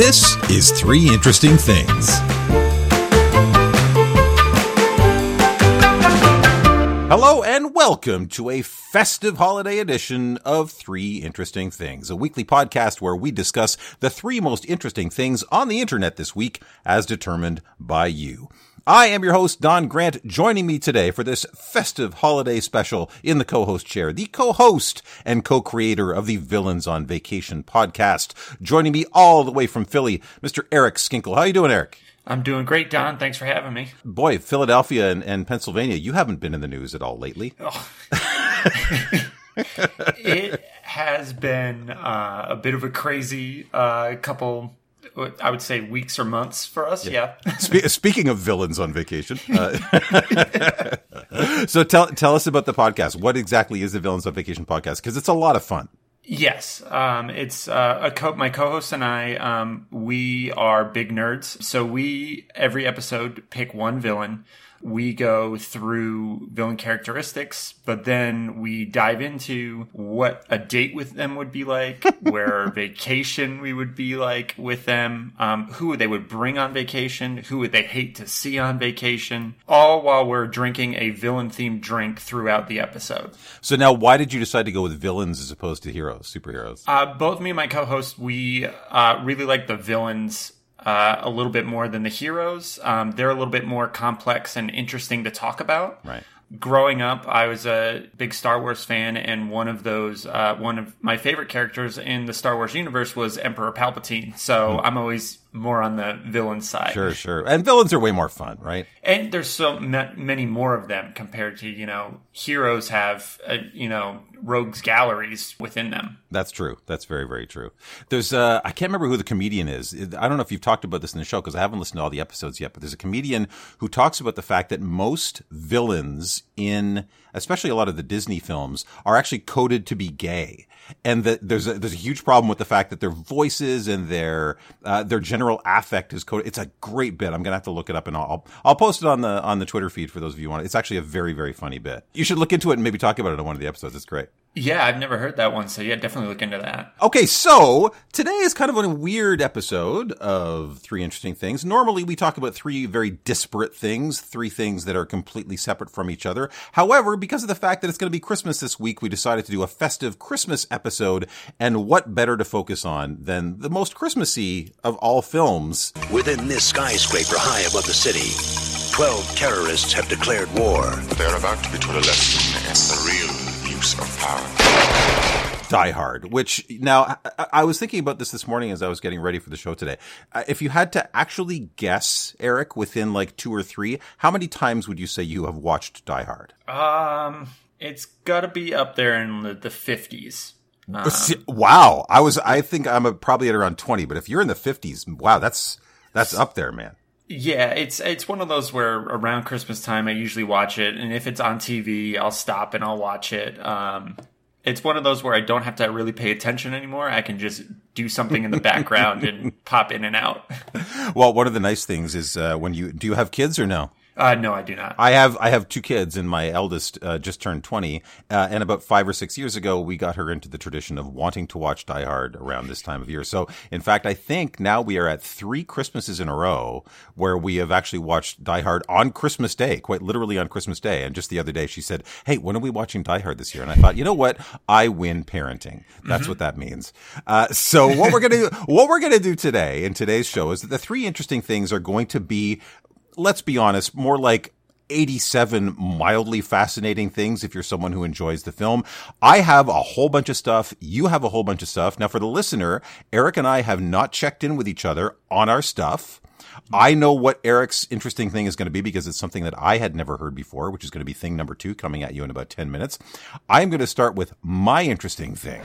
This is Three Interesting Things. Hello and welcome to a festive holiday edition of Three Interesting Things, a weekly podcast where we discuss the three most interesting things on the internet this week as determined by you. I am your host, Don Grant. Joining me today for this festive holiday special in the co-host chair, the co-host and co-creator of the Villains on Vacation podcast. Joining me all the way from Philly, Mr. Eric Skinkle. How are you doing, Eric? I'm doing great, Don. Thanks for having me. Boy, Philadelphia and, and Pennsylvania, you haven't been in the news at all lately. Oh. it has been uh, a bit of a crazy uh, couple I would say weeks or months for us. Yeah. yeah. Spe- speaking of villains on vacation, uh, so tell tell us about the podcast. What exactly is the Villains on Vacation podcast? Because it's a lot of fun. Yes, um, it's uh, a co- my co-host and I. Um, we are big nerds, so we every episode pick one villain we go through villain characteristics, but then we dive into what a date with them would be like, where vacation we would be like with them, um, who they would bring on vacation, who would they hate to see on vacation, all while we're drinking a villain themed drink throughout the episode. So now, why did you decide to go with villains as opposed to heroes, superheroes? Uh, both me and my co-host, we uh, really like the villains uh, a little bit more than the heroes. Um, they're a little bit more complex and interesting to talk about. Right. Growing up, I was a big Star Wars fan, and one of those, uh, one of my favorite characters in the Star Wars universe was Emperor Palpatine. So mm. I'm always more on the villain side. Sure, sure. And villains are way more fun, right? And there's so many more of them compared to, you know, heroes have, uh, you know, rogues galleries within them. That's true. That's very, very true. There's, uh, I can't remember who the comedian is. I don't know if you've talked about this in the show because I haven't listened to all the episodes yet, but there's a comedian who talks about the fact that most villains in, especially a lot of the Disney films, are actually coded to be gay and that there's a, there's a huge problem with the fact that their voices and their uh, their general affect is coded. It's a great bit. I'm gonna have to look it up and I'll I'll post it on the on the Twitter feed for those of you who want. It. It's actually a very very funny bit. You should look into it and maybe talk about it on one of the episodes. It's great. Yeah, I've never heard that one, so yeah, definitely look into that. Okay, so today is kind of a weird episode of Three Interesting Things. Normally, we talk about three very disparate things, three things that are completely separate from each other. However, because of the fact that it's going to be Christmas this week, we decided to do a festive Christmas episode, and what better to focus on than the most Christmassy of all films? Within this skyscraper high above the city, 12 terrorists have declared war. They're about to be taught a lesson in the real use of power. Die Hard, which now I, I, was thinking about this this morning as I was getting ready for the show today. Uh, if you had to actually guess, Eric, within like two or three, how many times would you say you have watched Die Hard? Um, it's got to be up there in the, the 50s. Um, wow, I was. I think I'm probably at around twenty. But if you're in the fifties, wow, that's that's up there, man. Yeah, it's it's one of those where around Christmas time I usually watch it, and if it's on TV, I'll stop and I'll watch it. Um, it's one of those where I don't have to really pay attention anymore. I can just do something in the background and pop in and out. Well, one of the nice things is uh, when you do you have kids or no? Uh, no, I do not. I have I have two kids, and my eldest uh, just turned twenty. Uh, and about five or six years ago, we got her into the tradition of wanting to watch Die Hard around this time of year. So, in fact, I think now we are at three Christmases in a row where we have actually watched Die Hard on Christmas Day, quite literally on Christmas Day. And just the other day, she said, "Hey, when are we watching Die Hard this year?" And I thought, you know what? I win parenting. That's mm-hmm. what that means. Uh, so, what we're gonna what we're gonna do today in today's show is that the three interesting things are going to be let's be honest, more like 87 mildly fascinating things if you're someone who enjoys the film. I have a whole bunch of stuff. You have a whole bunch of stuff. Now, for the listener, Eric and I have not checked in with each other on our stuff. I know what Eric's interesting thing is going to be because it's something that I had never heard before, which is going to be thing number two coming at you in about 10 minutes. I'm going to start with my interesting thing.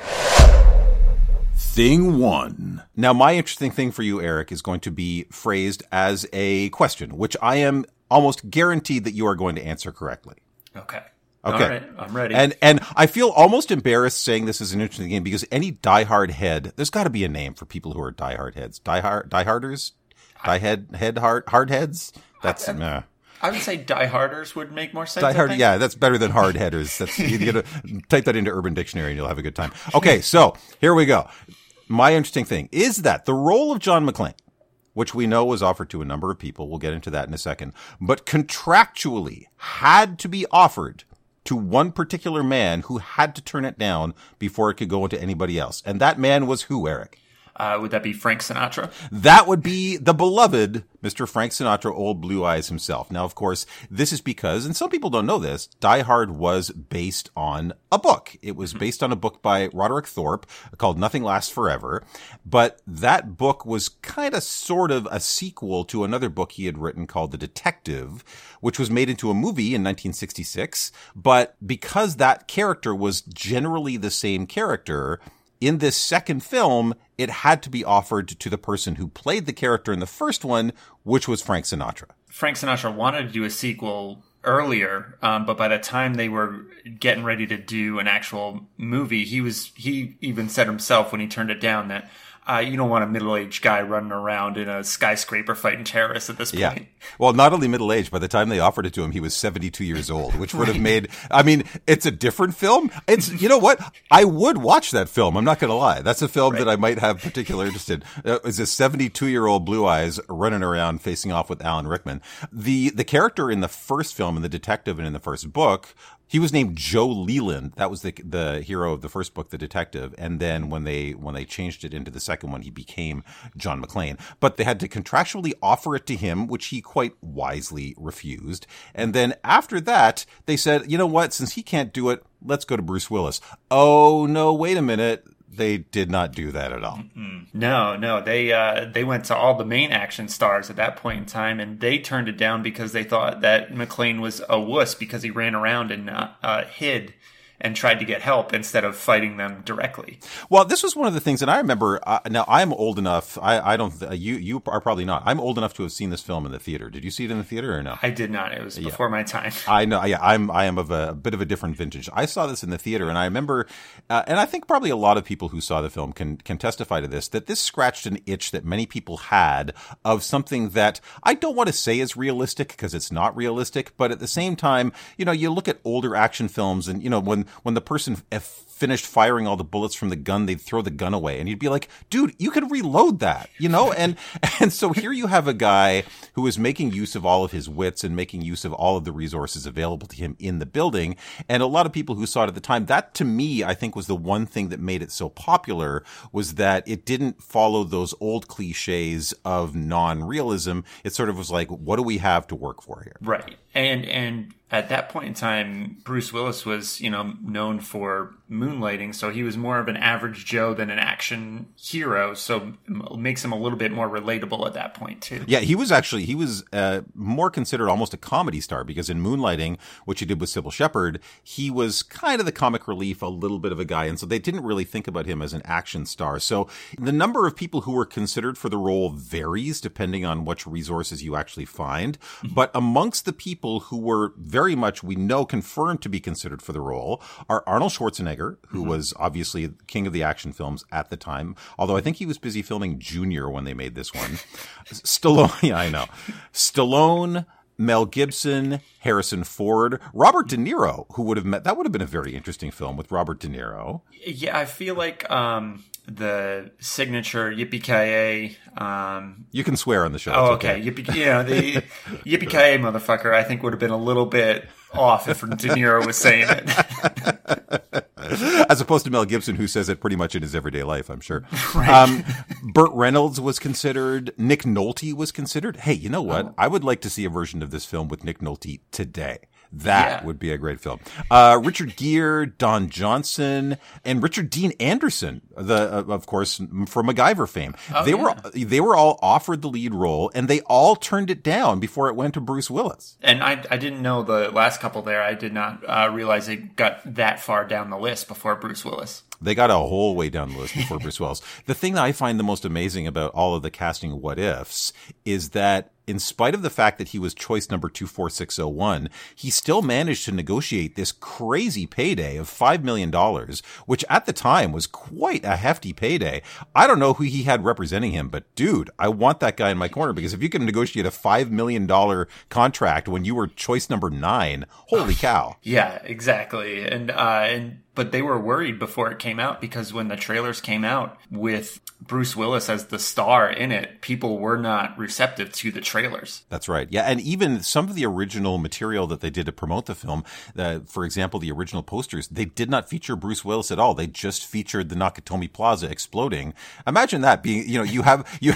Thing one. Now, my interesting thing for you, Eric, is going to be phrased as a question, which I am almost guaranteed that you are going to answer correctly. Okay. Okay. All right, I'm ready. And and I feel almost embarrassed saying this is an interesting game because any diehard head, there's got to be a name for people who are diehard heads. Diehard dieharders, diehead head hard hard heads. That's I, I would say dieharders would make more sense. Diehard, yeah, that's better than hard headers. That's you get to type that into Urban Dictionary and you'll have a good time. Okay, so here we go. My interesting thing is that the role of John McClane, which we know was offered to a number of people, we'll get into that in a second, but contractually had to be offered to one particular man who had to turn it down before it could go into anybody else. And that man was who, Eric? Uh, would that be Frank Sinatra? That would be the beloved Mr. Frank Sinatra, Old Blue Eyes himself. Now, of course, this is because, and some people don't know this, Die Hard was based on a book. It was based on a book by Roderick Thorp called Nothing Lasts Forever. But that book was kind of sort of a sequel to another book he had written called The Detective, which was made into a movie in 1966. But because that character was generally the same character, in this second film, it had to be offered to the person who played the character in the first one, which was Frank Sinatra. Frank Sinatra wanted to do a sequel earlier, um, but by the time they were getting ready to do an actual movie, he was he even said himself when he turned it down that uh, you don't want a middle-aged guy running around in a skyscraper fighting terrorists at this point. Yeah. Well, not only middle-aged, by the time they offered it to him, he was 72 years old, which would have made, I mean, it's a different film. It's, you know what? I would watch that film. I'm not going to lie. That's a film right. that I might have particular interest in. Uh, is a 72 year old blue eyes running around facing off with Alan Rickman. The, the character in the first film and the detective and in the first book he was named Joe Leland. That was the the hero of the first book, The Detective. And then when they when they changed it into the second one, he became John McClane. But they had to contractually offer it to him, which he quite wisely refused. And then after that, they said, you know what? Since he can't do it, let's go to Bruce Willis. Oh no! Wait a minute they did not do that at all. Mm-mm. No, no, they uh, they went to all the main action stars at that point in time, and they turned it down because they thought that McClane was a wuss because he ran around and uh, uh, hid and tried to get help instead of fighting them directly. Well, this was one of the things, and I remember. Uh, now I'm old enough. I, I don't. Uh, you you are probably not. I'm old enough to have seen this film in the theater. Did you see it in the theater or no? I did not. It was before yeah. my time. I know. Yeah, I'm. I am of a, a, bit of a different vintage. I saw this in the theater, and I remember, uh, and I think probably a lot of people who saw the film can can testify to this. That this scratched an itch that many people had of something that I don't want to say is realistic because it's not realistic, but at the same time, you know, you look at older action films, and you know when when the person eh, finished firing all the bullets from the gun, they'd throw the gun away. And you'd be like, dude, you can reload that, you know? And, and so here you have a guy who is making use of all of his wits and making use of all of the resources available to him in the building. And a lot of people who saw it at the time, that to me, I think was the one thing that made it so popular was that it didn't follow those old cliches of non-realism. It sort of was like, what do we have to work for here? Right. And, and at that point in time, Bruce Willis was, you know, known for moonlighting, so he was more of an average Joe than an action hero. So makes him a little bit more relatable at that point too. Yeah, he was actually he was uh, more considered almost a comedy star because in Moonlighting, which he did with Cybill Shepherd, he was kind of the comic relief, a little bit of a guy, and so they didn't really think about him as an action star. So the number of people who were considered for the role varies depending on which resources you actually find. Mm-hmm. But amongst the people who were very much we know confirmed to be considered for the role are Arnold Schwarzenegger, who mm-hmm. was obviously king of the action films at the time, although I think he was busy filming Junior when they made this one. Stallone, yeah, I know. Stallone, Mel Gibson, Harrison Ford, Robert De Niro, who would have met. That would have been a very interesting film with Robert De Niro. Yeah, I feel like um, the signature yippee ki um, you can swear on the show. Oh, okay. okay. Yippee, you know, the yippee ki motherfucker. I think would have been a little bit off if De Niro was saying it. As opposed to Mel Gibson, who says it pretty much in his everyday life, I'm sure. Right. Um, Burt Reynolds was considered. Nick Nolte was considered. Hey, you know what? Oh. I would like to see a version of this film with Nick Nolte today. That yeah. would be a great film. Uh, Richard Gere, Don Johnson, and Richard Dean Anderson, the uh, of course from MacGyver fame. Oh, they yeah. were they were all offered the lead role, and they all turned it down before it went to Bruce Willis. And I I didn't know the last couple there. I did not uh, realize it got that far down the list before Bruce Willis. They got a whole way down the list before Bruce Willis. The thing that I find the most amazing about all of the casting what ifs is that in spite of the fact that he was choice number 24601, he still managed to negotiate this crazy payday of $5 million, which at the time was quite a hefty payday. I don't know who he had representing him, but dude, I want that guy in my corner because if you can negotiate a $5 million contract when you were choice number nine, holy cow. Yeah, exactly. And, uh, and, but they were worried before it came out because when the trailers came out with Bruce Willis as the star in it, people were not receptive to the trailers. That's right. Yeah, and even some of the original material that they did to promote the film, uh, for example, the original posters, they did not feature Bruce Willis at all. They just featured the Nakatomi Plaza exploding. Imagine that being, you know, you have you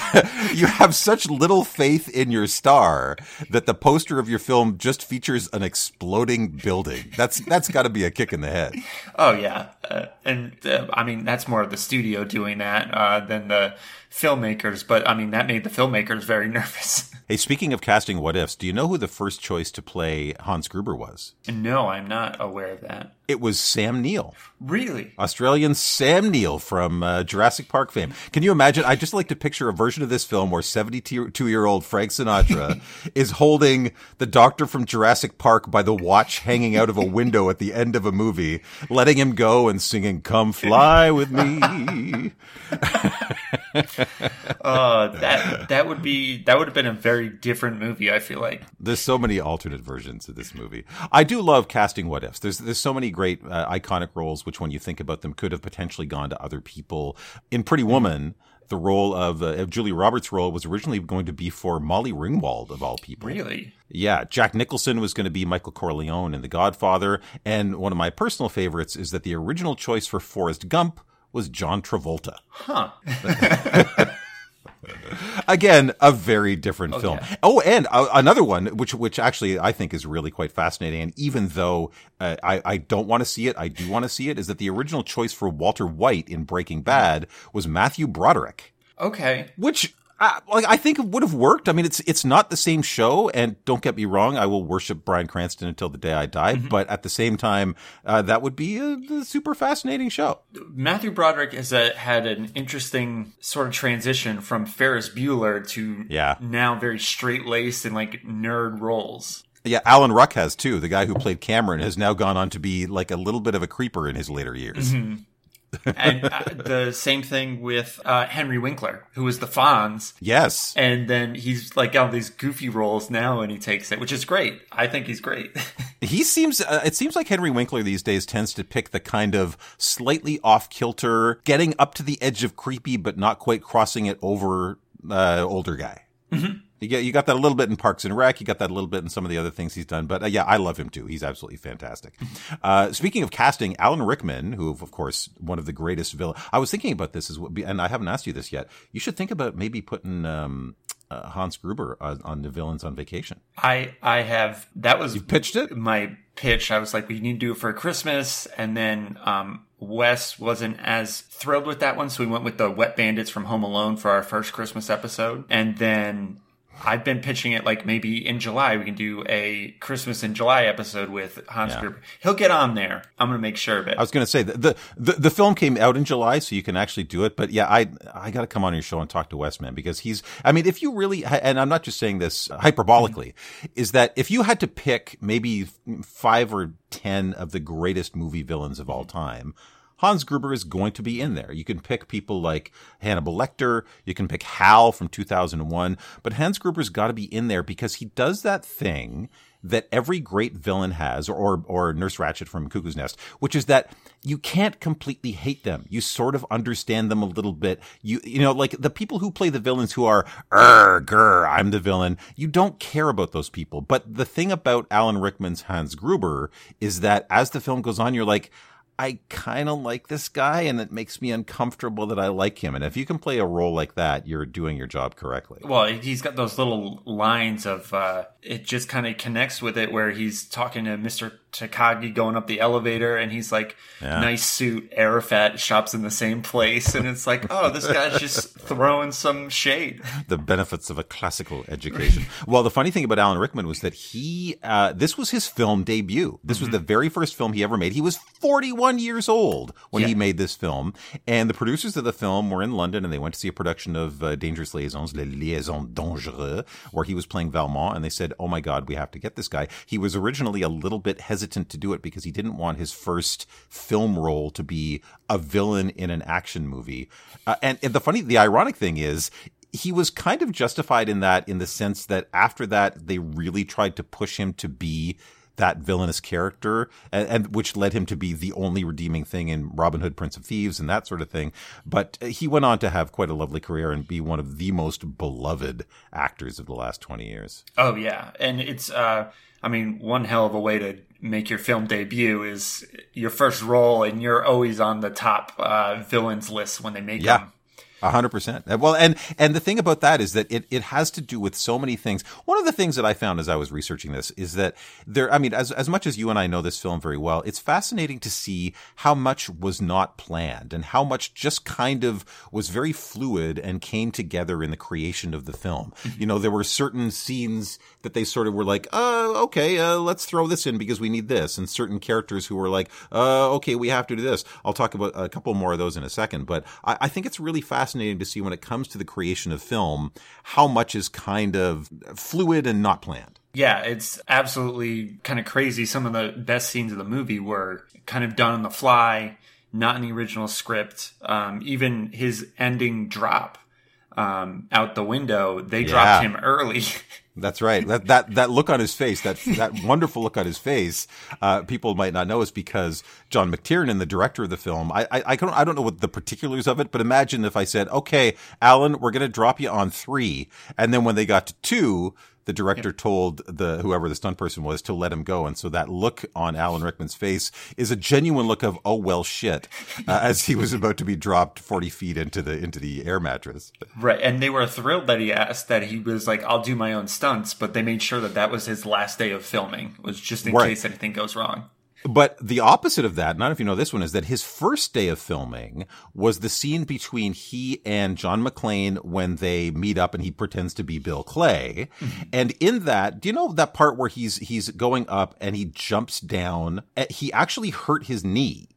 you have such little faith in your star that the poster of your film just features an exploding building. That's that's got to be a kick in the head. Oh yeah, uh, and uh, I mean that's more of the studio doing that uh, than the filmmakers. But I mean that made the filmmakers very nervous. Hey, speaking of casting what ifs, do you know who the first choice to play Hans Gruber was? no, I'm not aware of that. It was Sam Neill. Really? Australian Sam Neill from uh, Jurassic Park fame. Can you imagine? I just like to picture a version of this film where 72 year old Frank Sinatra is holding the doctor from Jurassic Park by the watch hanging out of a window at the end of a movie, letting him go and singing, Come fly with me. Uh, that that would be that would have been a very different movie. I feel like. There's so many alternate versions of this movie. I do love casting what ifs. There's there's so many great uh, iconic roles, which when you think about them, could have potentially gone to other people. In Pretty Woman, the role of, uh, of Julie Roberts' role was originally going to be for Molly Ringwald of all people. Really? Yeah, Jack Nicholson was going to be Michael Corleone in The Godfather, and one of my personal favorites is that the original choice for Forrest Gump was John Travolta. Huh? Again, a very different film. yeah. Oh, and uh, another one, which which actually I think is really quite fascinating. And even though uh, I I don't want to see it, I do want to see it. Is that the original choice for Walter White in Breaking Bad was Matthew Broderick, Okay. which. Uh, like I think it would have worked. I mean, it's it's not the same show, and don't get me wrong, I will worship Bryan Cranston until the day I die. But at the same time, uh, that would be a, a super fascinating show. Matthew Broderick has a, had an interesting sort of transition from Ferris Bueller to Yeah. now very straight laced and like nerd roles. Yeah, Alan Ruck has too. The guy who played Cameron has now gone on to be like a little bit of a creeper in his later years. And uh, the same thing with uh, Henry Winkler, who was the Fonz. Yes. And then he's like got all these goofy roles now, and he takes it, which is great. I think he's great. He seems, uh, it seems like Henry Winkler these days tends to pick the kind of slightly off kilter, getting up to the edge of creepy, but not quite crossing it over, uh, older guy. Mm-hmm. You get, you got that a little bit in Parks and Rec. You got that a little bit in some of the other things he's done. But uh, yeah, I love him too. He's absolutely fantastic. Uh, speaking of casting, Alan Rickman, who of course one of the greatest villain. I was thinking about this as well, and I haven't asked you this yet. You should think about maybe putting um, uh, Hans Gruber on, on the Villains on Vacation. I I have that was You pitched it. my pitch. I was like, we need to do it for Christmas, and then um, Wes wasn't as thrilled with that one, so we went with the Wet Bandits from Home Alone for our first Christmas episode, and then. I've been pitching it like maybe in July we can do a Christmas in July episode with Hans Yeah. Gruber. He'll get on there. I'm gonna make sure of it. I was going to say the, the the the film came out in July, so you can actually do it. But yeah, I I got to come on your show and talk to Westman because he's. I mean, if you really, and I'm not just saying this hyperbolically, mm-hmm. is that if you had to pick maybe five or ten of the greatest movie villains of all mm-hmm. time. Hans Gruber is going to be in there. You can pick people like Hannibal Lecter. You can pick Hal from 2001. But Hans Gruber's got to be in there because he does that thing that every great villain has, or, or, or Nurse Ratched from Cuckoo's Nest, which is that you can't completely hate them. You sort of understand them a little bit. You, you know, like the people who play the villains who are, er, grr, I'm the villain. You don't care about those people. But the thing about Alan Rickman's Hans Gruber is that as the film goes on, you're like, I kind of like this guy and it makes me uncomfortable that I like him. And if you can play a role like that, you're doing your job correctly. Well, he's got those little lines of uh, it just kind of connects with it where he's talking to Mr. Takagi going up the elevator and he's like, Yeah. nice suit, Arafat shops in the same place. And it's like, oh, this guy's just throwing some shade. the benefits of a classical education. well, the funny thing about Alan Rickman was that he, uh, this was his film debut. This was the very first film he ever made. He was 41 years old when he made this film. And the producers of the film were in London and they went to see a production of uh, Dangerous Liaisons, Les Liaisons Dangereux, where he was playing Valmont. And they said, Oh my God, we have to get this guy. He was originally a little bit hesitant to do it because he didn't want his first film role to be a villain in an action movie. Uh, and, and the funny, the ironic thing is, he was kind of justified in that in the sense that after that they really tried to push him to be that villainous character, and, and, which led him to be the only redeeming thing in Robin Hood, Prince of Thieves, and that sort of thing. But he went on to have quite a lovely career and be one of the most beloved actors of the last twenty years. Oh yeah, and it's uh, I mean, one hell of a way to make your film debut is your first role, and you're always on the top uh, villains list when they make yeah. them. Hundred percent. Well, and and the thing about that is that it, it has to do with so many things. One of the things that I found as I was researching this is that there. I mean, as as much as you and I know this film very well, it's fascinating to see how much was not planned and how much just kind of was very fluid and came together in the creation of the film. you know, there were certain scenes that they sort of were like, uh, okay, uh, let's throw this in because we need this, and certain characters who were like, uh, okay, we have to do this. I'll talk about a couple more of those in a second, but I, I think it's really fascinating fascinating to see when it comes to the creation of film how much is kind of fluid and not planned. Yeah, it's absolutely kind of crazy. Some of the best scenes of the movie were kind of done on the fly, not in the original script. Um, even his ending drop um, out the window, they yeah. dropped him early. That's right. That that that look on his face, that that wonderful look on his face, uh, people might not know is because John McTiernan, the director of the film, I I, I don't I don't know what the particulars of it, but imagine if I said, "Okay, Alan, we're going to drop you on three, and then when they got to two, the director told the whoever the stunt person was to let him go, and so that look on Alan Rickman's face is a genuine look of "oh well, shit," uh, as he was about to be dropped forty feet into the into the air mattress. Right, and they were thrilled that he asked that he was like, "I'll do my own stunts," but they made sure that that was his last day of filming, was just in right. case anything goes wrong. But the opposite of that, not if you know this one, is that his first day of filming was the scene between he and John McClane when they meet up and he pretends to be Bill Clay. Mm-hmm. And in that, do you know that part where he's he's going up and he jumps down? Eh, he actually hurt his knee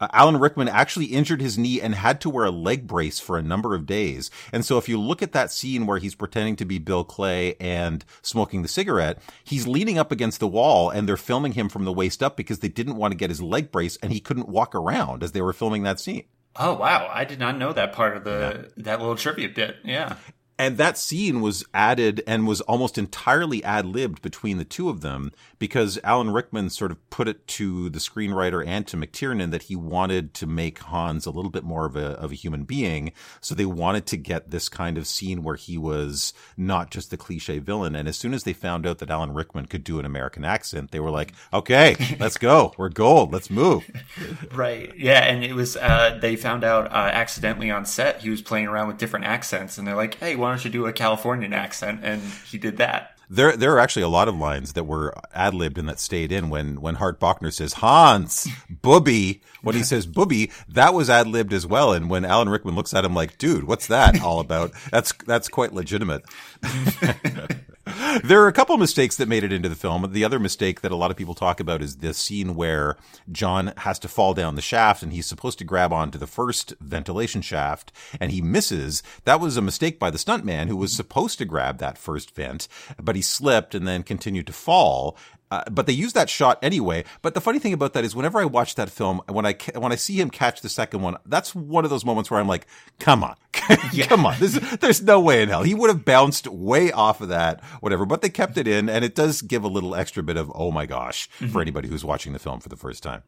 uh, Alan Rickman actually injured his knee and had to wear a leg brace for a number of days. And so if you look at that scene where he's pretending to be Bill Clay and smoking the cigarette, he's leaning up against the wall and they're filming him from the waist up because they didn't want to get his leg brace and he couldn't walk around as they were filming that scene. Oh wow, I did not know that part of the yeah. that little trivia bit. Yeah and that scene was added and was almost entirely ad libbed between the two of them because Alan Rickman sort of put it to the screenwriter and to McTiernan that he wanted to make Hans a little bit more of a of a human being. So they wanted to get this kind of scene where he was not just the cliche villain. And as soon as they found out that Alan Rickman could do an American accent, they were like, "Okay, let's go. We're gold. Let's move." right. Yeah. And it was uh, they found out uh, accidentally on set he was playing around with different accents, and they're like, "Hey, why don't you do a Californian accent? And he did that. There, there are actually a lot of lines that were ad libbed and that stayed in. When when Hart Bochner says Hans, booby, when he says booby, that was ad libbed as well. And when Alan Rickman looks at him like, dude, what's that all about? That's that's quite legitimate. there are a couple mistakes that made it into the film. The other mistake that a lot of people talk about is the scene where John has to fall down the shaft and he's supposed to grab onto the first ventilation shaft and he misses. That was a mistake by the stuntman who was supposed to grab that first vent, but he slipped and then continued to fall. Uh, but they use that shot anyway. But the funny thing about that is, whenever I watch that film, when I when I see him catch the second one, that's one of those moments where I'm like, "Come on, come on!" There's, there's no way in hell he would have bounced way off of that, whatever. But they kept it in, and it does give a little extra bit of "oh my gosh" mm-hmm. for anybody who's watching the film for the first time.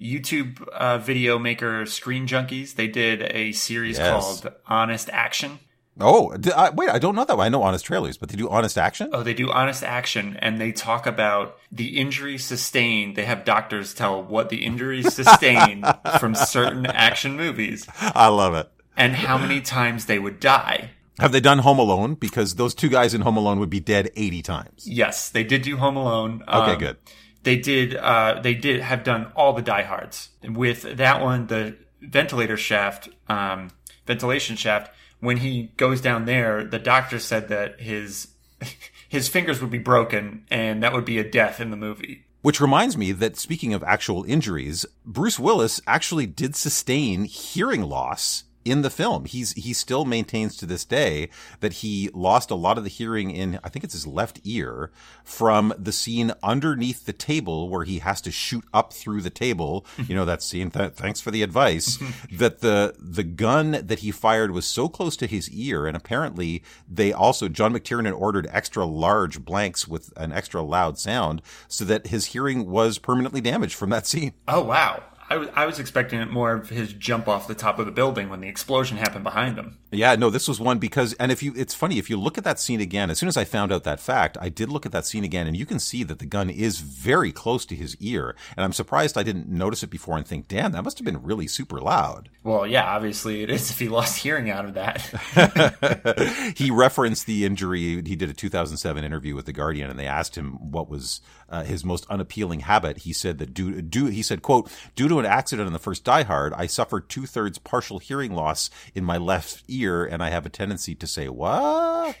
YouTube uh, video maker Screen Junkies they did a series yes. called Honest Action Oh, I, wait, I don't know that. one. I know honest trailers, but they do honest action. Oh, they do honest action, and they talk about the injuries sustained. They have doctors tell what the injuries sustained from certain action movies. I love it. And how many times they would die. Have they done Home Alone? Because those two guys in Home Alone would be dead eighty times. Yes, they did do Home Alone. Okay, um, good. They did. Uh, they did have done all the diehards. With that one, the ventilator shaft, um, ventilation shaft when he goes down there, the doctor said that his his fingers would be broken and that would be a death in the movie. Which reminds me that speaking of actual injuries, Bruce Willis actually did sustain hearing loss in the film. He's he still maintains to this day that he lost a lot of the hearing in I think it's his left ear from the scene underneath the table where he has to shoot up through the table. you know that scene. Th- thanks for the advice. that the the gun that he fired was so close to his ear, and apparently they also John McTiernan had ordered extra large blanks with an extra loud sound so that his hearing was permanently damaged from that scene. Oh wow. I was, I was expecting it more of his jump off the top of the building when the explosion happened behind him. Yeah, no, this was one because, and if you, it's funny, if you look at that scene again, as soon as I found out that fact, I did look at that scene again and you can see that the gun is very close to his ear. And I'm surprised I didn't notice it before and think, damn, that must have been really super loud. Well, yeah, obviously it is if he lost hearing out of that. he referenced the injury. He did a 2007 interview with The Guardian and they asked him what was uh, his most unappealing habit. He said that due, due, he said, quote, due to an accident in the first Die Hard, I suffered two thirds partial hearing loss in my left ear, and I have a tendency to say, what?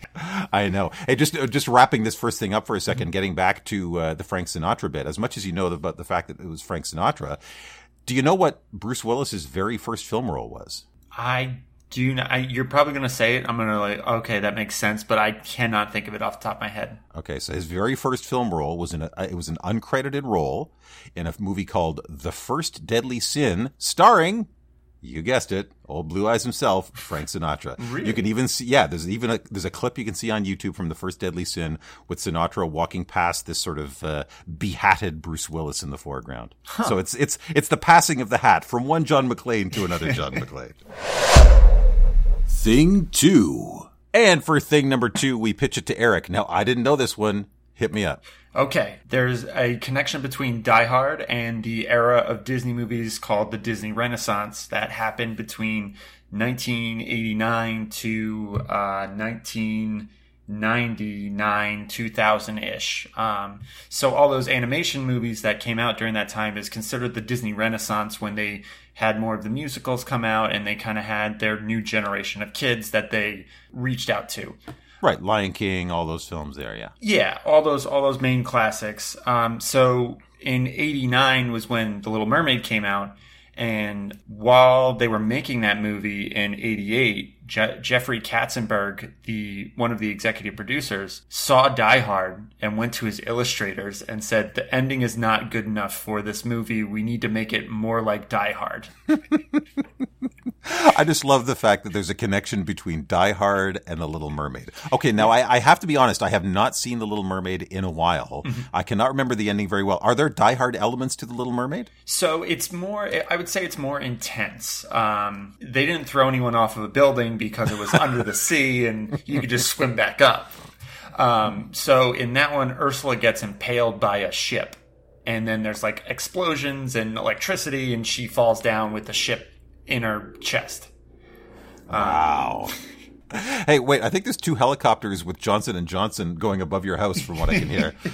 I know. Hey, just, just wrapping this first thing up for a 2nd mm-hmm. getting back to uh, the Frank Sinatra bit, as much as you know about the fact that it was Frank Sinatra, do you know what Bruce Willis's very first film role was? I do you know, I, you're probably going to say it. I'm going to like, okay, that makes sense, but I cannot think of it off the top of my head. Okay, so his very first film role was in a, it was an uncredited role in a movie called The First Deadly Sin, starring, you guessed it, old Blue Eyes himself, Frank Sinatra. really? You can even see, yeah, there's even a, there's a clip you can see on YouTube from The First Deadly Sin with Sinatra walking past this sort of uh, behatted Bruce Willis in the foreground. Huh. So it's, it's, it's the passing of the hat from one John McClane to another John McClane. Thing two. And for thing number two, we pitch it to Eric. Now, I didn't know this one. Hit me up. Okay, there's a connection between Die Hard and the era of Disney movies called the Disney Renaissance that happened between 1989 to uh, 1999, 2000 ish. Um, so all those animation movies that came out during that time is considered the Disney Renaissance when they had more of the musicals come out and they kind of had their new generation of kids that they reached out to. Right, Lion King, all those films there, yeah. Yeah, all those all those main classics. Um, so in '89 was when The Little Mermaid came out, and while they were making that movie in '88, Je- Jeffrey Katzenberg, the one of the executive producers, saw Die Hard and went to his illustrators and said, "The ending is not good enough for this movie. We need to make it more like Die Hard." I just love the fact that there's a connection between Die Hard and The Little Mermaid. Okay, now I, I have to be honest. I have not seen The Little Mermaid in a while. Mm-hmm. I cannot remember the ending very well. Are there Die Hard elements to The Little Mermaid? So it's more. I would say it's more intense. Um, they didn't throw anyone off of a building because it was under the sea and you could just swim back up. Um, so in that one, Ursula gets impaled by a ship. And then there's like explosions and electricity, and she falls down with the ship in her chest. Wow. Um, Hey, wait! I think there's two helicopters with Johnson and Johnson going above your house, from what I can hear.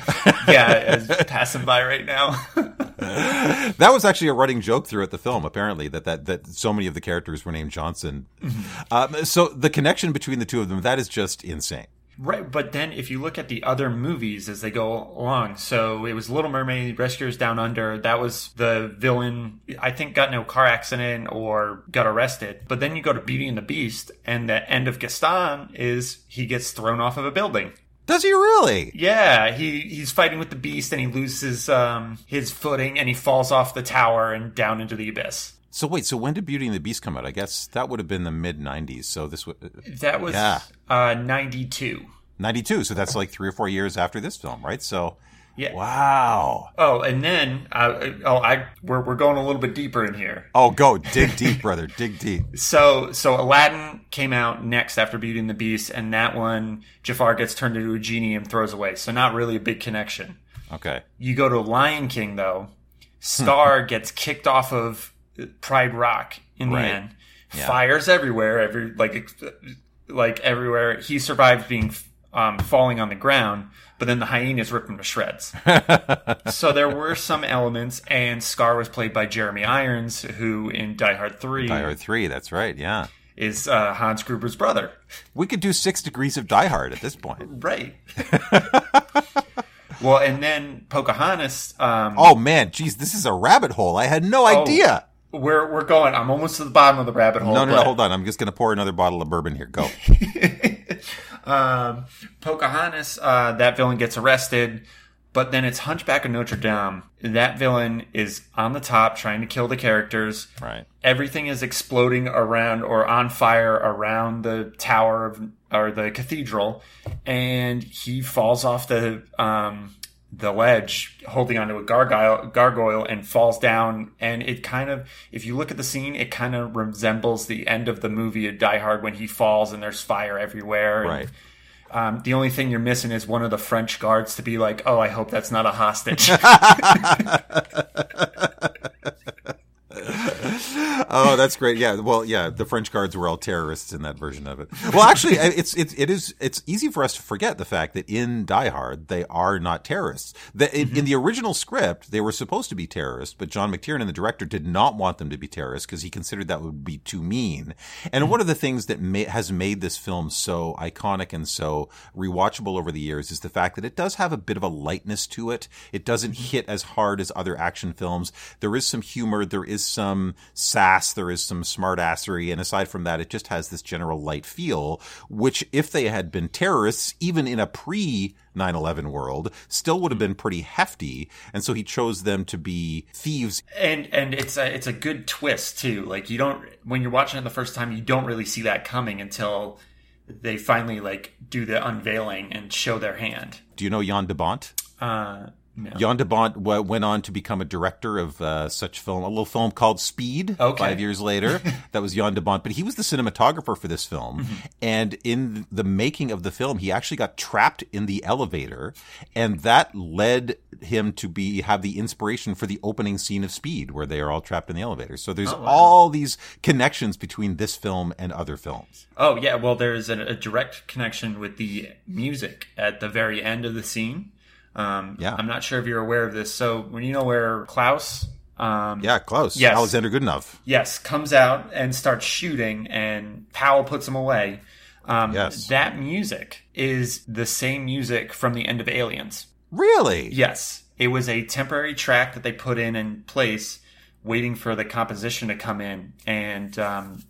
yeah, it's passing by right now. that was actually a running joke throughout the film. Apparently, that that that so many of the characters were named Johnson. Mm-hmm. Um, so the connection between the two of them that is just insane. Right, but then if you look at the other movies as they go along, so it was Little Mermaid, Rescuers Down Under, that was the villain, I think got no car accident or got arrested. But then you go to Beauty and the Beast, and the end of Gaston is he gets thrown off of a building. Does he really? Yeah, he he's fighting with the beast and he loses um, his footing and he falls off the tower and down into the abyss. So wait, so when did Beauty and the Beast come out? I guess that would have been the mid '90s. So this would that was yeah. uh, '92. '92. So that's like three or four years after this film, right? So yeah. Wow. Oh, and then uh, oh, I we're we're going a little bit deeper in here. Oh, go dig deep, brother, dig deep. So so Aladdin came out next after Beauty and the Beast, and that one Jafar gets turned into a genie and throws away. So not really a big connection. Okay. You go to Lion King though. Scar gets kicked off of Pride Rock in the right. end. Yeah. Fires everywhere, every like like everywhere. He survives being um, falling on the ground, but then the hyenas rip him to shreds. so there were some elements, and Scar was played by Jeremy Irons, who in Die Hard Three, Die Hard Three, that's right, yeah, is uh, Hans Gruber's brother. We could do Six Degrees of Die Hard at this point, right? well, and then Pocahontas. Um, oh man, geez, this is a rabbit hole. I had no oh, idea. We're we're going. I'm almost to the bottom of the rabbit hole. No, no, no, hold on. I'm just going to pour another bottle of bourbon here. Go. um, Pocahontas, uh, that villain gets arrested, but then it's Hunchback of Notre Dame. That villain is on the top trying to kill the characters. Right. Everything is exploding around or on fire around the tower of or the cathedral, and he falls off the um, the ledge holding onto a gargoyle, gargoyle and falls down. And it kind of, if you look at the scene, it kind of resembles the end of the movie of Die Hard when he falls and there's fire everywhere. And, Right. Um, the only thing you're missing is one of the French guards to be like, "Oh, I hope that's not a hostage." Oh, that's great. Yeah. Well, yeah, the French guards were all terrorists in that version of it. Well, actually, it's it's it is it's easy for us to forget the fact that in Die Hard they are not terrorists. The, in, mm-hmm. in the original script, they were supposed to be terrorists, but John McTiernan, and the director, did not want them to be terrorists because he considered that would be too mean. And mm-hmm. one of the things that ma- has made this film so iconic and so rewatchable over the years is the fact that it does have a bit of a lightness to it. It doesn't mm-hmm. hit as hard as other action films. There is some humor. There is some There is some smartassery. And aside from that, it just has this general light feel, which if they had been terrorists, even in a pre 9-11 world, still would have been pretty hefty. And so he chose them to be thieves. and and it's a it's a good twist too. Like you don't when you're watching it the first time, you don't really see that coming until they finally like do the unveiling and show their hand. Do you know Jan de Bont? Uh, no. Jan de Bont w- went on to become a director of uh, such film, a little film called Speed. Okay. Five years later, that was Jan de Bont, but he was the cinematographer for this film. Mm-hmm. And in the making of the film, he actually got trapped in the elevator, and that led him to be have the inspiration for the opening scene of Speed, where they are all trapped in the elevator. So there's Oh, wow. all these connections between this film and other films. Oh yeah, well there's a, a direct connection with the music at the very end of the scene. Um, Yeah. I'm not sure if you're aware of this. So when you know where Klaus, um, Yeah, close. Yes. Alexander Godunov. yes, comes out and starts shooting, and Powell puts him away. Um, Yes. that music is the same music from the end of Aliens. Really? Yes, it was a temporary track that they put in in place, waiting for the composition to come in. And um,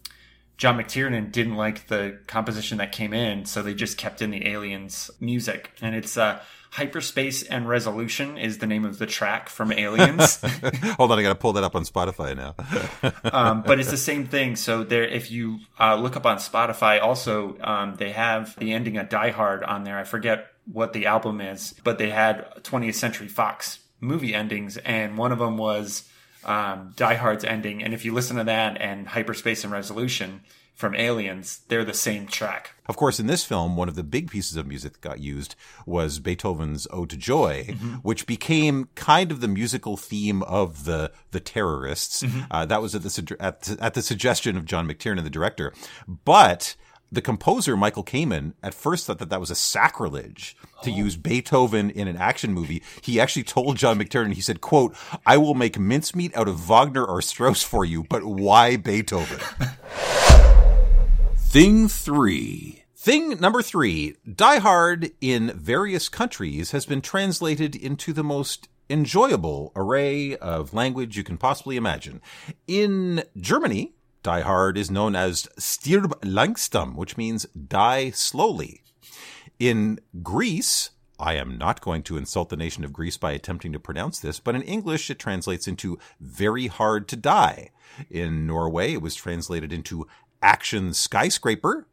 John McTiernan didn't like the composition that came in, so they just kept in the Aliens music. And it's uh, Hyperspace and Resolution is the name of the track from Aliens. Hold on, I got to pull that up on Spotify now. um, but it's the same thing. So there, if you uh, look up on Spotify, also um, they have the ending of Die Hard on there. I forget what the album is, but they had 20th Century Fox movie endings, and one of them was um, Die Hard's ending. And if you listen to that and Hyperspace and Resolution from Aliens, they're the same track. Of course, in this film, one of the big pieces of music that got used was Beethoven's Ode to Joy, which became kind of the musical theme of the the terrorists. Uh, that was at the at, the- at the suggestion of John McTiernan, the director. But the composer Michael Kamen at first thought that that was a sacrilege to use Beethoven in an action movie. He actually told John McTiernan, he said, "quote I will make mincemeat out of Wagner or Strauss for you, but why Beethoven?" Thing three. Thing number three. Die Hard in various countries has been translated into the most enjoyable array of language you can possibly imagine. In Germany, Die Hard is known as Stirb langsam, which means die slowly. In Greece, I am not going to insult the nation of Greece by attempting to pronounce this, but in English it translates into very hard to die. In Norway, it was translated into action skyscraper.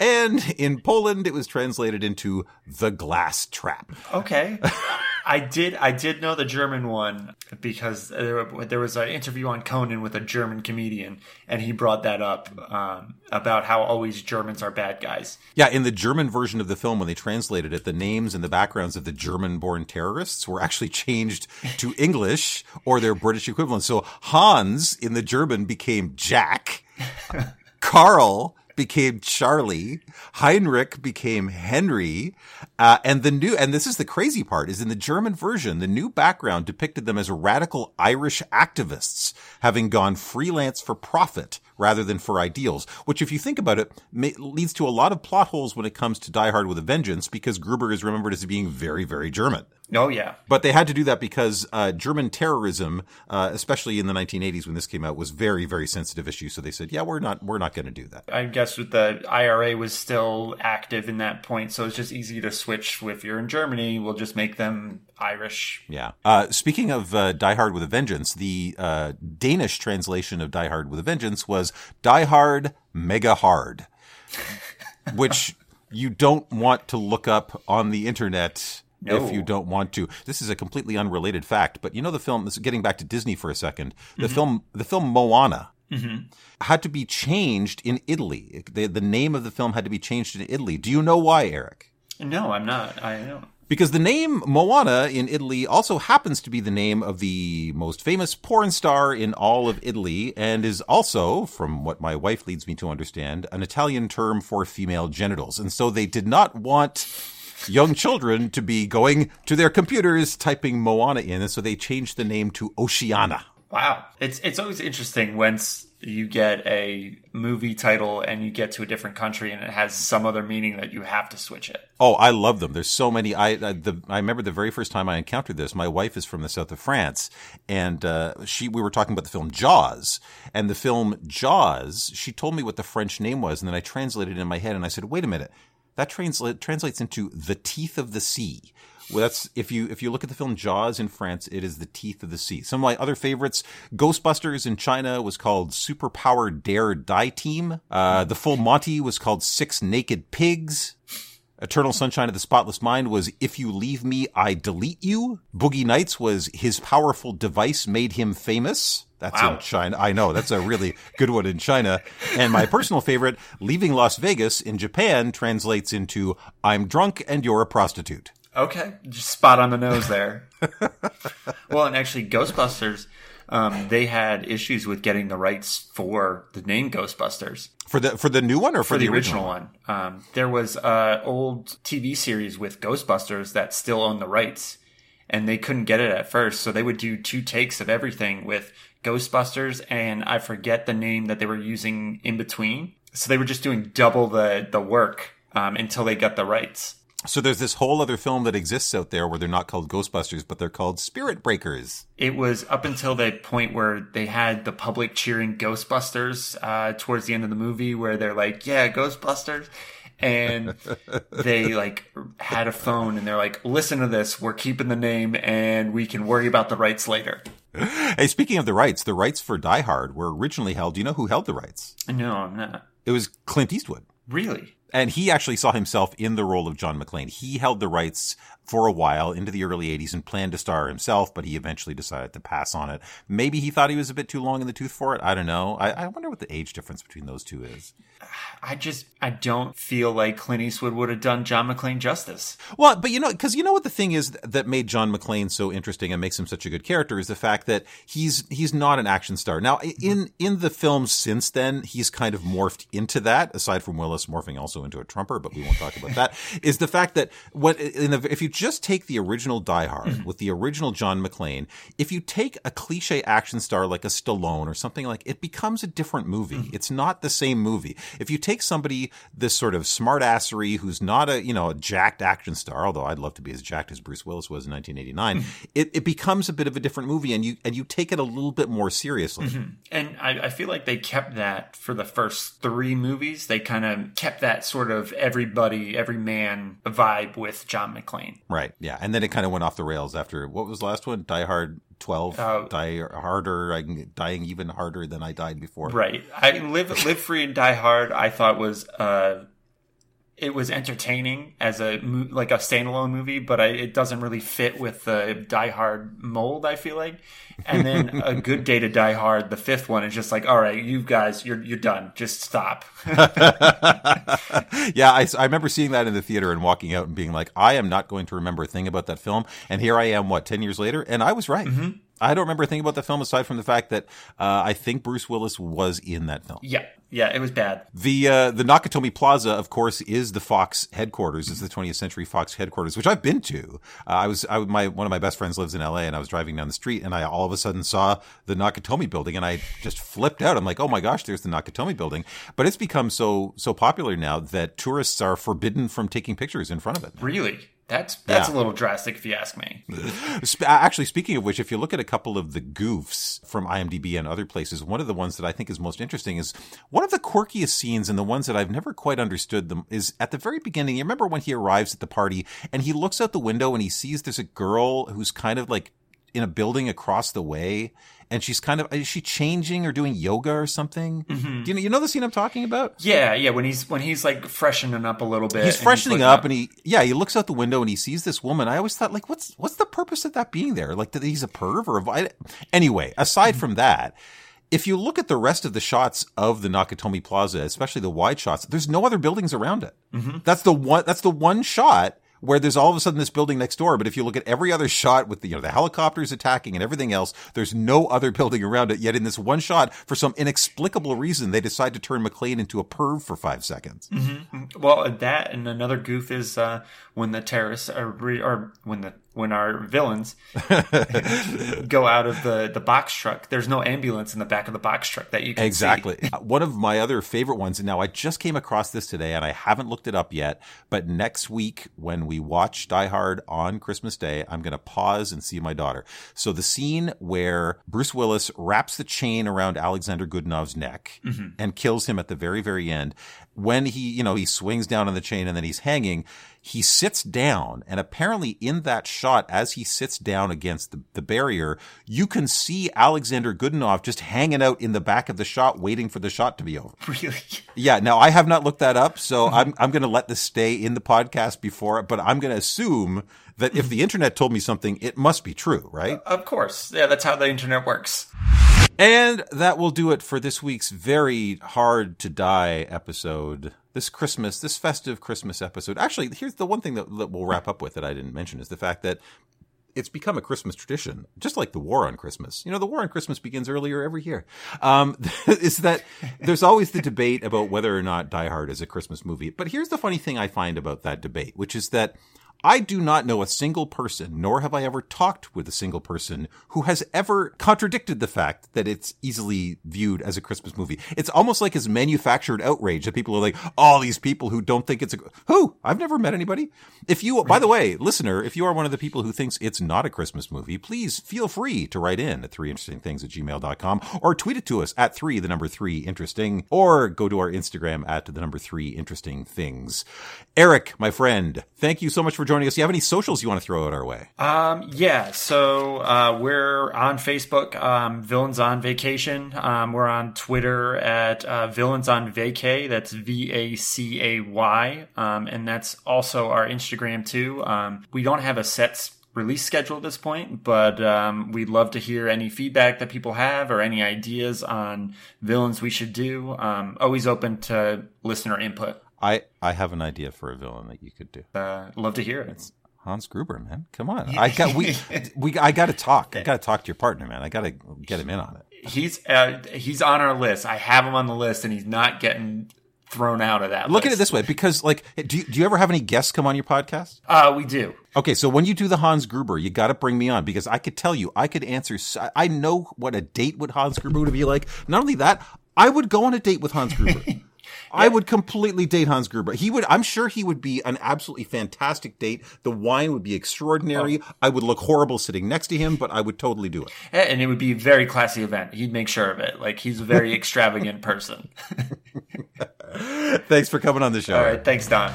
And in Poland, it was translated into the glass trap. Okay. I did. I did know the German one because there, there was an interview on Conan with a German comedian, and he brought that up um, about how always Germans are bad guys. Yeah, in the German version of the film, when they translated it, the names and the backgrounds of the German born terrorists were actually changed to English or their British equivalent. So Hans in the German became Jack. Carl became Charlie. Heinrich became Henry. Uh, and the new, and this is the crazy part, is in the German version, the new background depicted them as radical Irish activists having gone freelance for profit rather than for ideals, which, if you think about it, may, leads to a lot of plot holes when it comes to Die Hard with a Vengeance because Gruber is remembered as being very, very German. Oh yeah, But they had to do that because uh, German terrorism, uh, especially in the 1980s when this came out, was very, very sensitive issue. So they said, "Yeah, we're not, we're not going to do that." I guess with the IRA was still active in that point, so it's just easy to switch. If you're in Germany, we'll just make them Irish. Yeah. Uh, speaking of uh, Die Hard with a Vengeance, the uh, Danish translation of Die Hard with a Vengeance was Die Hard Mega Hard, which you don't want to look up on the internet. No. If you don't want to, this is a completely unrelated fact. But you know the film. This is getting back to Disney for a second. The film, the film Moana, had to be changed in Italy. The, the name of the film had to be changed in Italy. Do you know why, Eric? No, I'm not. I don't. Because the name Moana in Italy also happens to be the name of the most famous porn star in all of Italy and is also, from what my wife leads me to understand, an Italian term for female genitals. And so they did not want young children to be going to their computers typing Moana in, and so they changed the name to Oceana. Wow, it's it's always interesting once you get a movie title and you get to a different country and it has some other meaning that you have to switch it. Oh, I love them. There's so many. I I, the, I remember the very first time I encountered this. My wife is from the south of France, and uh, she we were talking about the film Jaws, and the film Jaws. She told me what the French name was, and then I translated it in my head, and I said, "Wait a minute, that translate translates into the teeth of the sea." Well, that's if you if you look at the film Jaws in France, it is the teeth of the sea. Some of my other favorites, Ghostbusters in China was called Superpower Dare Die Team. Uh, the Full Monty was called Six Naked Pigs. Eternal Sunshine of the Spotless Mind was If You Leave Me, I Delete You. Boogie Nights was His Powerful Device Made Him Famous. That's Wow. in China. I know. That's a really good one in China. And my personal favorite, Leaving Las Vegas in Japan translates into I'm drunk and you're a prostitute. Okay, just spot on the nose there. well, and actually, Ghostbusters, um, they had issues with getting the rights for the name Ghostbusters For the for the new one or for, for the original one. Um, there was an old TV series with Ghostbusters that still owned the rights, and they couldn't get it at first, so they would do two takes of everything with Ghostbusters, and I forget the name that they were using in between. So they were just doing double the the work um, until they got the rights. So there's this whole other film that exists out there where they're not called Ghostbusters, but they're called Spirit Breakers. it was up until the point where they had the public cheering Ghostbusters uh, towards the end of the movie, where they're like, "Yeah, Ghostbusters," and they like had a phone and they're like, "Listen to this, we're keeping the name and we can worry about the rights later." Hey, speaking of the rights, the rights for Die Hard were originally held. Do you know who held the rights? No, I'm not It was Clint Eastwood. really. And he actually saw himself in the role of John McClane. He held the rights for a while into the early 80s and planned to star himself, but he eventually decided to pass on it. Maybe he thought he was a bit too long in the tooth for it. I don't know. I, I wonder what the age difference between those two is. I just I don't feel like Clint Eastwood would have done John McClane justice. Well, but you know, because you know what the thing is that made John McClane so interesting and makes him such a good character is the fact that he's he's not an action star. Now, in in the films since then, he's kind of morphed into that. Aside from Willis morphing also into a trumper, but we won't talk about that. Is the fact that what in the, if you just take the original Die Hard mm-hmm. with the original John McClane, if you take a cliche action star like a Stallone or something like, it becomes a different movie. Mm-hmm. It's not the same movie. If you take somebody this sort of smartassery who's not a you know a jacked action star, although I'd love to be as jacked as Bruce Willis was in 1989, mm-hmm. it, it becomes a bit of a different movie, and you and you take it a little bit more seriously. And I, I feel like they kept that for the first three movies. They kind of kept that sort of everybody, every man vibe with John McClane. Right? Yeah, and then it kind of went off the rails after what was the last one? Die Hard 12, Oh. Die Harder, I'm dying even harder than I died before. Right. I live live free and die hard. I thought was uh, it was entertaining as a like a standalone movie, but I, it doesn't really fit with the Die Hard mold. I feel like, and then a Good Day to Die Hard, the fifth one is just like, all right, you guys, you're you're done. Just stop. yeah, I, I remember seeing that in the theater and walking out and being like, I am not going to remember a thing about that film. And here I am, what, 10 years later? And I was right. Mm-hmm. I don't remember a thing about the film aside from the fact that uh, I think Bruce Willis was in that film. Yeah, yeah, it was bad. The uh, the Nakatomi Plaza, of course, is the Fox headquarters. It's the 20th Century Fox headquarters, which I've been to. Uh, I was I, my one of my best friends lives in L.A. and I was driving down the street and I all of a sudden saw the Nakatomi building and I just flipped out. I'm like, oh my gosh, there's the Nakatomi building. But it's become so so popular now that tourists are forbidden from taking pictures in front of it. Really? That's that's Yeah. a little drastic if you ask me. Uh, actually, speaking of which, if you look at a couple of the goofs from IMDb and other places, one of the ones that I think is most interesting is one of the quirkiest scenes and the ones that I've never quite understood them is at the very beginning. You remember when he arrives at the party and he looks out the window and he sees there's a girl who's kind of like in a building across the way and she's kind of is she changing or doing yoga or something? Mm-hmm. Do you know you know the scene I'm talking about? Yeah, yeah. When he's when he's like freshening up a little bit, he's freshening looking up, and he yeah he looks out the window and he sees this woman i always thought like what's what's the purpose of that being there like that he's a perv or a vi- anyway aside from that if you look at the rest of the shots of the nakatomi plaza especially the wide shots there's no other buildings around it mm-hmm. that's the one that's the one shot where there's all of a sudden this building next door, but if you look at every other shot with the you know the helicopters attacking and everything else, there's no other building around it. Yet in this one shot, for some inexplicable reason, they decide to turn McClane into a perv for five seconds. Well, that and another goof is uh, when the terrorists are re- or when the when our villains go out of the the box truck. There's no ambulance in the back of the box truck that you can see. Exactly. One of my other favorite ones, and now I just came across this today and I haven't looked it up yet, but next week when we watch Die Hard on Christmas Day, I'm going to pause and see my daughter. So the scene where Bruce Willis wraps the chain around Alexander Godunov's neck mm-hmm. and kills him at the very, very end, when he, you know, he swings down on the chain and then he's hanging, he sits down and apparently in that shot, as he sits down against the, the barrier, you can see Alexander Godunov just hanging out in the back of the shot, waiting for the shot to be over. Really? Yeah. Now I have not looked that up, so I'm, I'm going to let this stay in the podcast before it, but I'm going to assume that if the internet told me something, it must be true, right? Uh, of course. Yeah, that's how the internet works. And that will do it for this week's very hard to die episode. This Christmas, this festive Christmas episode. Actually, here's the one thing that, that we'll wrap up with that I didn't mention is the fact that it's become a Christmas tradition, just like the war on Christmas. You know, the war on Christmas begins earlier every year. Um, is that there's always the debate about whether or not Die Hard is a Christmas movie. But here's the funny thing I find about that debate, which is that I do not know a single person, nor have I ever talked with a single person who has ever contradicted the fact that it's easily viewed as a Christmas movie. It's almost like it's manufactured outrage that people are like, all these people who don't think it's a, who? I've never met anybody. If you, by the way, listener, if you are one of the people who thinks it's not a Christmas movie, please feel free to write in at three interesting things at gmail.com or tweet it to us at three, the number three interesting, or go to our Instagram at the number three interesting things. Eric, my friend, thank you so much for joining us. Do you have any socials you want to throw out our way? Um, yeah, so uh, we're on Facebook, um, Villains on Vacation. Um, we're on Twitter at uh, Villains on Vacay. That's V A C A Y. Um, and that's also our Instagram, too. Um, we don't have a set release schedule at this point, but um, we'd love to hear any feedback that people have or any ideas on villains we should do. Um, always open to listener input. I, I have an idea for a villain that you could do. Uh, love to hear it. Hans Gruber, man. Come on. I got we we I got to talk. I got to talk to your partner, man. I got to get him in on it. He's uh, he's on our list. I have him on the list, and he's not getting thrown out of that. Look at it this way because like do you, do you ever have any guests come on your podcast? Uh, we do. Okay, so when you do the Hans Gruber, you got to bring me on because I could tell you, I could answer. I know what a date with Hans Gruber would be like. Not only that, I would go on a date with Hans Gruber. I would completely date Hans Gruber. He would, I'm sure he would be an absolutely fantastic date. The wine would be extraordinary. Oh. I would look horrible sitting next to him, but I would totally do it. Eh, and it would be a very classy event. He'd make sure of it. Like he's a very extravagant person. Thanks for coming on the show. All right. Thanks, Don.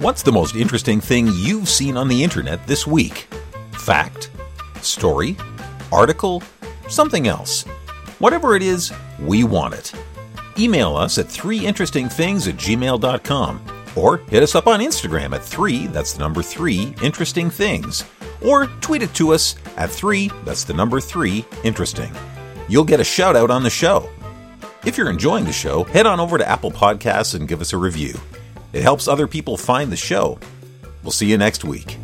What's the most interesting thing you've seen on the internet this week? Fact? Story? Article? Something else? Whatever it is, we want it. Email us at 3interestingthings at gmail.com or hit us up on Instagram at 3, that's the number 3, interesting things. Or tweet it to us at 3, that's the number 3, interesting. You'll get a shout out on the show. If you're enjoying the show, head on over to Apple Podcasts and give us a review. It helps other people find the show. We'll see you next week.